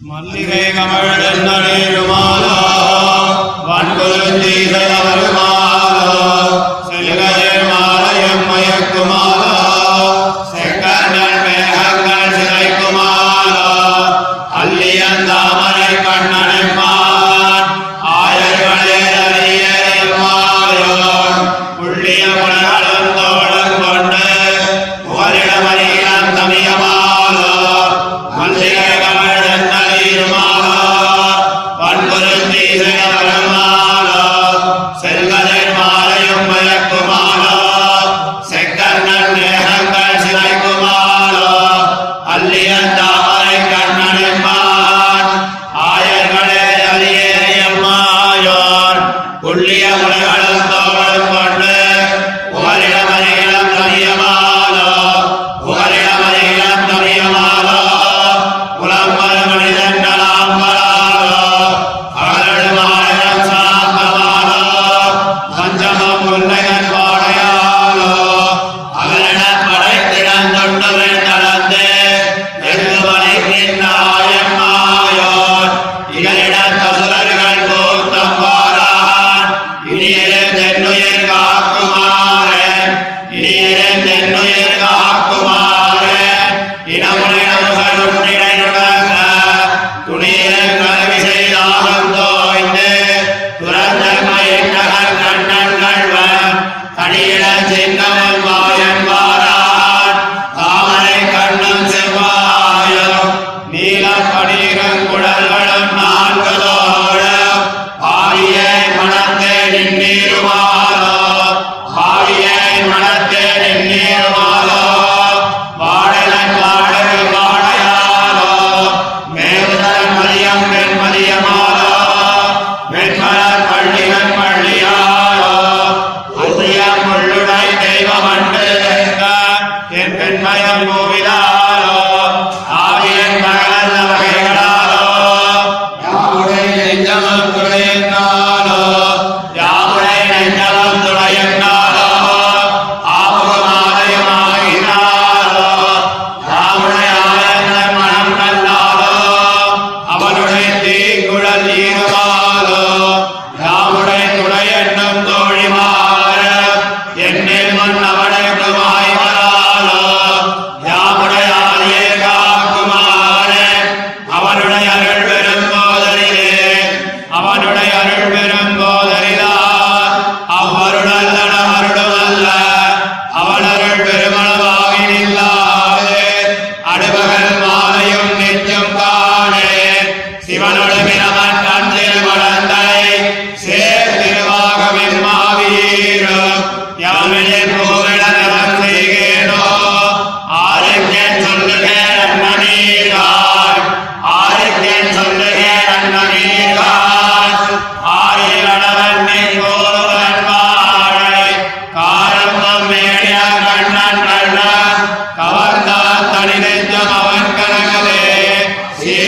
மல்லிகை கமழ்தன்னேருமாலா வன்புலம் செய்த அவருமாலா செல்வதே மாலயம் மயக்குமாலா செக்கண்ணன் மேகங்கள் சிறைக்குமாலா அல்லியன் தாமரை கண்ணனை மான் ஆயர்வனே அறிய மாலா புள்ளிய மலர்ந்தோ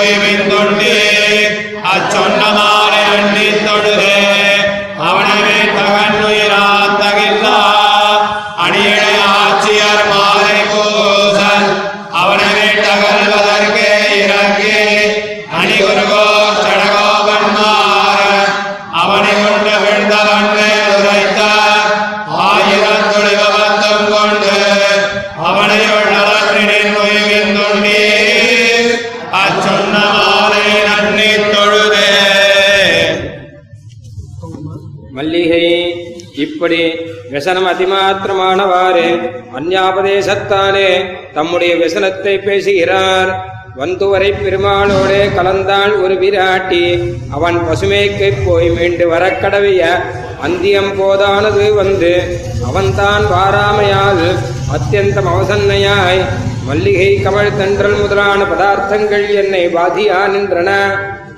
রইবেন দণ্ডে আচন্না இப்படி விசனம் அதிமாத்திரமானவாறு அந்யாபதேசத்தாலே தம்முடைய விசனத்தை பேசுகிறார். வந்துவரை பெருமாளோடு கலந்தான் ஒரு விராட்டி. அவன் பசுமைக்கு போய் மீண்டு வர கடவிய அந்தியம் போதானது வந்து அவன்தான் வாராமையால் அத்தியந்தம் அவசன்னையாய் மல்லிகை கமல் தன்றல் முதலான பதார்த்தங்கள் என்னை பாதியா நின்றன.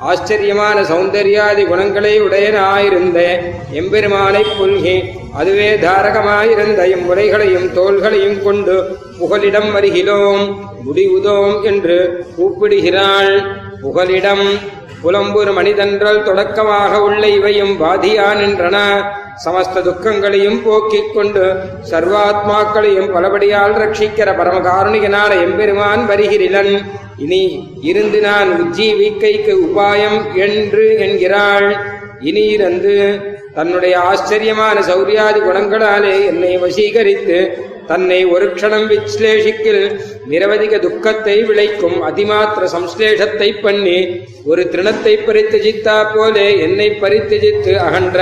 ஆச்சரியமான சௌந்தர்யாதி குணங்களை உடையனாயிருந்த. எம்பெருமானைப் புல்கி அதுவே தாரகமாயிருந்த எம்புரைகளையும் தோள்களையும் கொண்டு புகலிடம் வருகிறோம். முடிவுதோம் என்று கூப்பிடுகிறாள். புகலிடம் புலம்பூர் மனிதன்றல் தொடக்கமாக உள்ள இவையும் பாதியா நின்றன சமஸ்த துக்கங்களையும் போக்கிக் கொண்டு சர்வாத்மாக்களையும் பலபடியால் ரட்சிக்கிற பரமகாருணிகனான எம்பெருமான் வருகிறன் இனி இருந்து நான் உஜ்ஜீவிக்கைக்கு உபாயம் என்று என்கிறாள். இனி இருந்து தன்னுடைய ஆச்சரியமான சௌரியாதி குணங்களாலே என்னை வசீகரித்து தன்னை ஒரு க்ஷணம் விஸ்லேஷிக்கில் நிரவதிக துக்கத்தை விளைக்கும் அதிமாத்திர சம்ஸ்லேஷத்தை பண்ணி ஒரு திருணத்தை பறித்து ஜித்தா போலே என்னை பரித்தஜித்து அகன்ற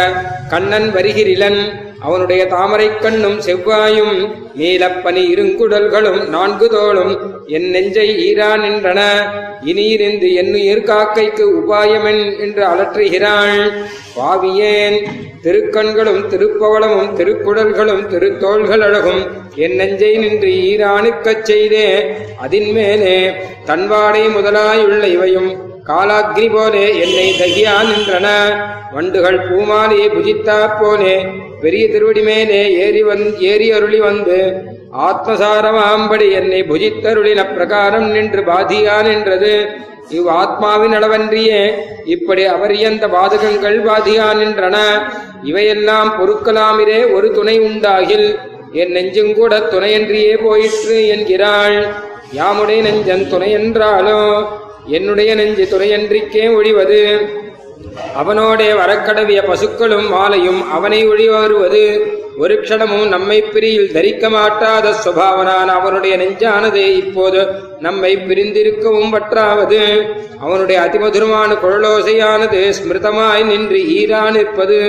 கண்ணன் வருகிறிலன். அவனுடைய தாமரைக் கண்ணும் செவ்வாயும் நீலப்பனி இருங்குடல்களும் நான்கு தோளும் என் நெஞ்சை ஈரா நின்றன. இனியிருந்து என்னுயிர் காக்கைக்கு உபாயமென் என்று அலற்றுகிறாள். பாவியேன் திருக்கண்களும் திருப்பவளமும் திருக்குடல்களும் திருத்தோள்கள் அழகும். என் நெஞ்சை நின்று ஈரானுக்கச் செய்தே அதின் மேலே தன்வாடை முதலாயுள்ள இவையும் காலாக்னி போலே என்னை தகியா நின்றன. வண்டுகள் பூமாலையை புஜித்தா போலே பெரிய திருவடி மேலே ஏறி வந் ஏறி அருளி வந்து ஆத்மசாரமாம்படி என்னை புஜித்தருளின பிரகாரம் நின்று பாதியா நின்றது. இவ் ஆத்மாவின் அளவன்றியே இப்படி அவரியந்த பாதகங்கள் பாதியா நின்றன. இவையெல்லாம் பொறுக்கலாமிரே ஒரு துணை உண்டாகில் என் நெஞ்சுங்கூட துணையன்றியே போயிற்று என்கிறாள். யாமுடைய நெஞ்சன் துணையென்றாலோ என்னுடைய நெஞ்சு துணையன்றிக்கே ஒழிவது. அவனோடே வரக்கடவிய பசுக்களும் மாலையும் அவனை ஒழிவருவது ஒரு க்ஷணமும் நம்மை பிரியில் தரிக்க மாட்டாத சுபாவனான அவனுடைய நெஞ்சானது இப்போது நம்மை பிரிந்திருக்கவும் பற்றாவது. அவனுடைய அதிமதுரமான குழலோசையானது ஸ்மிருதமாய் நின்று ஈரா நிற்பது.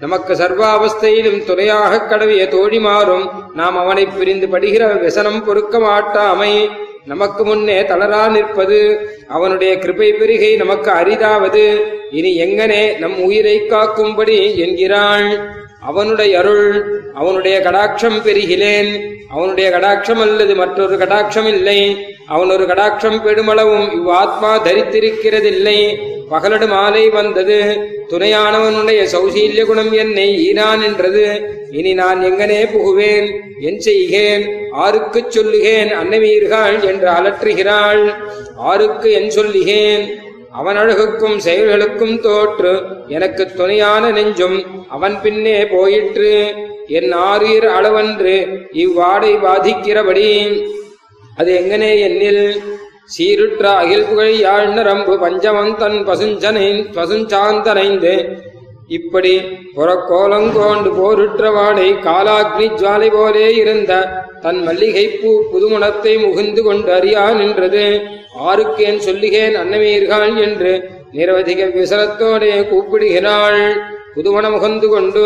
நமக்கு சர்வாவஸ்தையிலும் துணையாக கடவிய தோழிமாறும் நாம் அவனை பிரிந்து படுகிற விசனம் பொறுக்க மாட்டாமை. நமக்கு முன்னே தளரா நிற்பது. அவனுடைய கிருபை பெருகை நமக்கு அரிதாவது. இனி எங்கனே நம் உயிரை காக்கும்படி என்கிறாள். அவனுடைய அருள் அவனுடைய கடாட்சம் பெருகிலேன். அவனுடைய கடாட்சம் அல்லது மற்றொரு கடாட்சம் இல்லை. அவன் ஒரு கடாட்சம் பெடுமளவும் இவ்வாத்மா தரித்திருக்கிறதில்லை. பகலடு மாலை வந்தது. துணையானவனுடைய சௌசீல்ய குணம் என்னை ஈரான் என்றது. இனி நான் எங்கனே புகுவேன். என் செய்கேன். ஆருக்குச் சொல்லுகேன் அன்னவீர்கள் என்று அலற்றுகிறாள். ஆருக்கு என் சொல்லுகேன் அவன் அழகுக்கும் செயல்களுக்கும் தோற்று எனக்கு துணையான நெஞ்சும் அவன் பின்னே போயிற்று. என் ஆறுயிர் அளவன்று இவ்வாடை பாதிக்கிறபடி அது எங்கனே என்னில்? சீருற்ற அகில் புகழ் யாழ்ன பஞ்சமம் தன் பசுஞ்சனை பசுஞ்சாந்தனைந்து இப்படி புறக்கோலங்கோண்டு போருற்ற வாடை காலாக்னி ஜுவாலை போலே இருந்த தன் மல்லிகைப்பூ புதுமணத்தை முகிந்து கொண்டு அறியா நின்றது. ஆருக்கேன் சொல்லுகேன் அன்னமீர்கள் என்று நிரவதிக விசலத்தோடே கூப்பிடுகிறாள். புதுமண முகந்து கொண்டு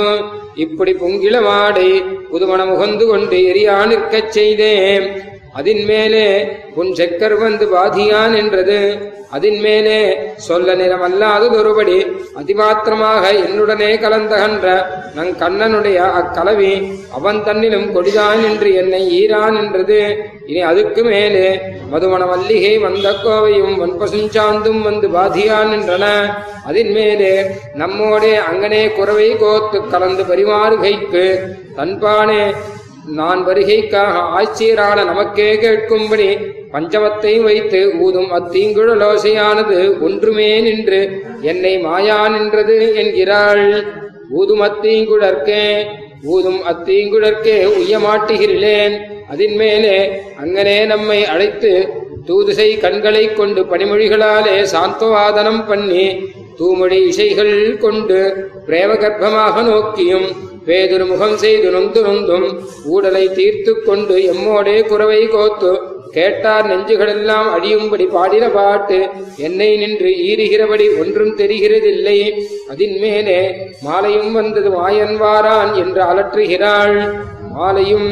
இப்படி பொங்கிள மாடை புதுமண முகந்து கொண்டு எரியா நிற்கச் செய்தேன். அதின் மேலே உன் செக்கர் வந்து பாதியான் என்றது. அதின் மேலே சொல்ல நிறமல்லாததொருபடி அதிமாத்திரமாக என்னுடனே கலந்தகன்ற நங் கண்ணனுடைய அக்கலவி அவன் தன்னிலும் கொடிதான் என்று என்னை ஈரான் என்றது. இனி அதுக்கு மேலே மதுமண மல்லிகை வந்த கோவையும் வன்பசுஞ்சாந்தும் வந்து பாதியான் என்றன. அதின் மேலே நம்மோடே அங்கனே குறவை கோத்து கலந்து பரிமாறுகைக்கு தன்பானே நான் வருகைக்காக ஆட்சியரான நமக்கே கேட்கும்படி பஞ்சமத்தையும் வைத்து ஊதும் அத்தீங்குழலோசையானது ஒன்றுமே நின்று என்னை மாயா நின்றது என்கிறாள். ஊதும் அத்தீங்குழற்கே ஊதும் அத்தீங்குழற்கே உய்யமாட்டுகிறேன். அதின் மேலே அங்கனே நம்மை அழைத்து தூதுசை கண்களைக் கொண்டு பனிமொழிகளாலே சாந்தவாதனம் பண்ணி தூமொழி இசைகள் கொண்டு பிரேமகர்ப்பமாக நோக்கியும் வேதுரு முகம் செய்து நொந்து நொந்தும் ஊடலை தீர்த்து கொண்டு எம்மோடே குறவை கோத்து கேட்டார் நெஞ்சுகளெல்லாம் அழியும்படி பாடின பாட்டு என்னை நின்று ஈறுகிறபடி ஒன்றும் தெரிகிறதில்லை. அதின் மேலே மாலையும் வந்தது மாயன் வாரான் என்று அலற்றுகிறாள். மாலையும்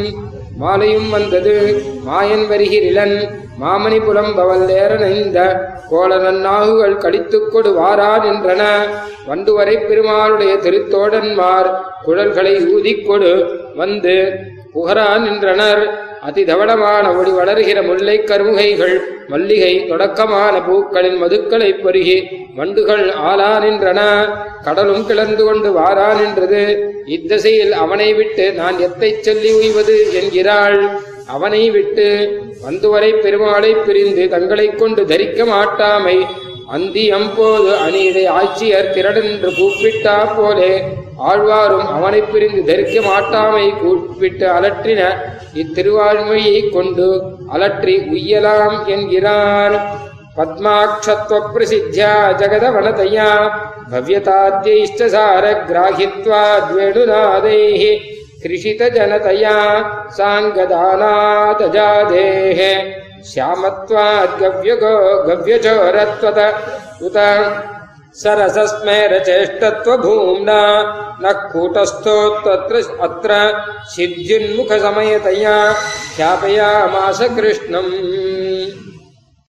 மாலையும் வந்தது மாயன் வருகிறன் மாமணி பவல்லேரனைந்த ஏறனைந்த கோளனன் நாகுகள் கடித்துக் கொடு வாரான் வண்டுவரை பெருமாளுடைய திருத்தோடன்மார் குழல்களை ஊதிக் கொடு வந்து புகரா நின்றனர். அதிதவளமான ஒளி வளர்கிற முல்லை கருமுகைகள் மல்லிகை தொடக்கமான பூக்களின் மதுக்களைப் பருகி வண்டுகள் ஆளா நின்றன. கடலும் கிளர்ந்து கொண்டு வாரா நின்றது. இத்திசையில் அவனை விட்டு நான் எத்தைச் சொல்லி உய்வது என்கிறாள். அவனை விட்டு வந்துவரை பெருமாளை பிரிந்து தங்களைக் கொண்டு தரிக்க மாட்டாமை. அந்தி அம்போது அநீதை ஆட்சியர் திரடென்று கூப்பிட்டா போலே ஆழ்வாரும் அவனை பிரிந்து தரிக்க மாட்டாமை கூப்பிட்டு அலற்றின. இத்திருவாழ்மையை கொண்டு அலற்றி உய்யலாம் என்கிறான். பத்மாட்சத்வ பிரசித்தியா ஜகதவனதையா. பவ்யதாத்தியிஷ்டசார கிராகித்வா த்வேணுநாதைஹி. कृषितजनतया साङ्गदानादजादेः। श्यामत्वाद्गव्यगो गव्यचोरत्वत। उत सरसस्मेरचेष्टत्वभूम्ना न कूटस्थोऽत्र अत्र सिद्ध्युन्मुखसमयतया ख्यापयामास कृष्णम्।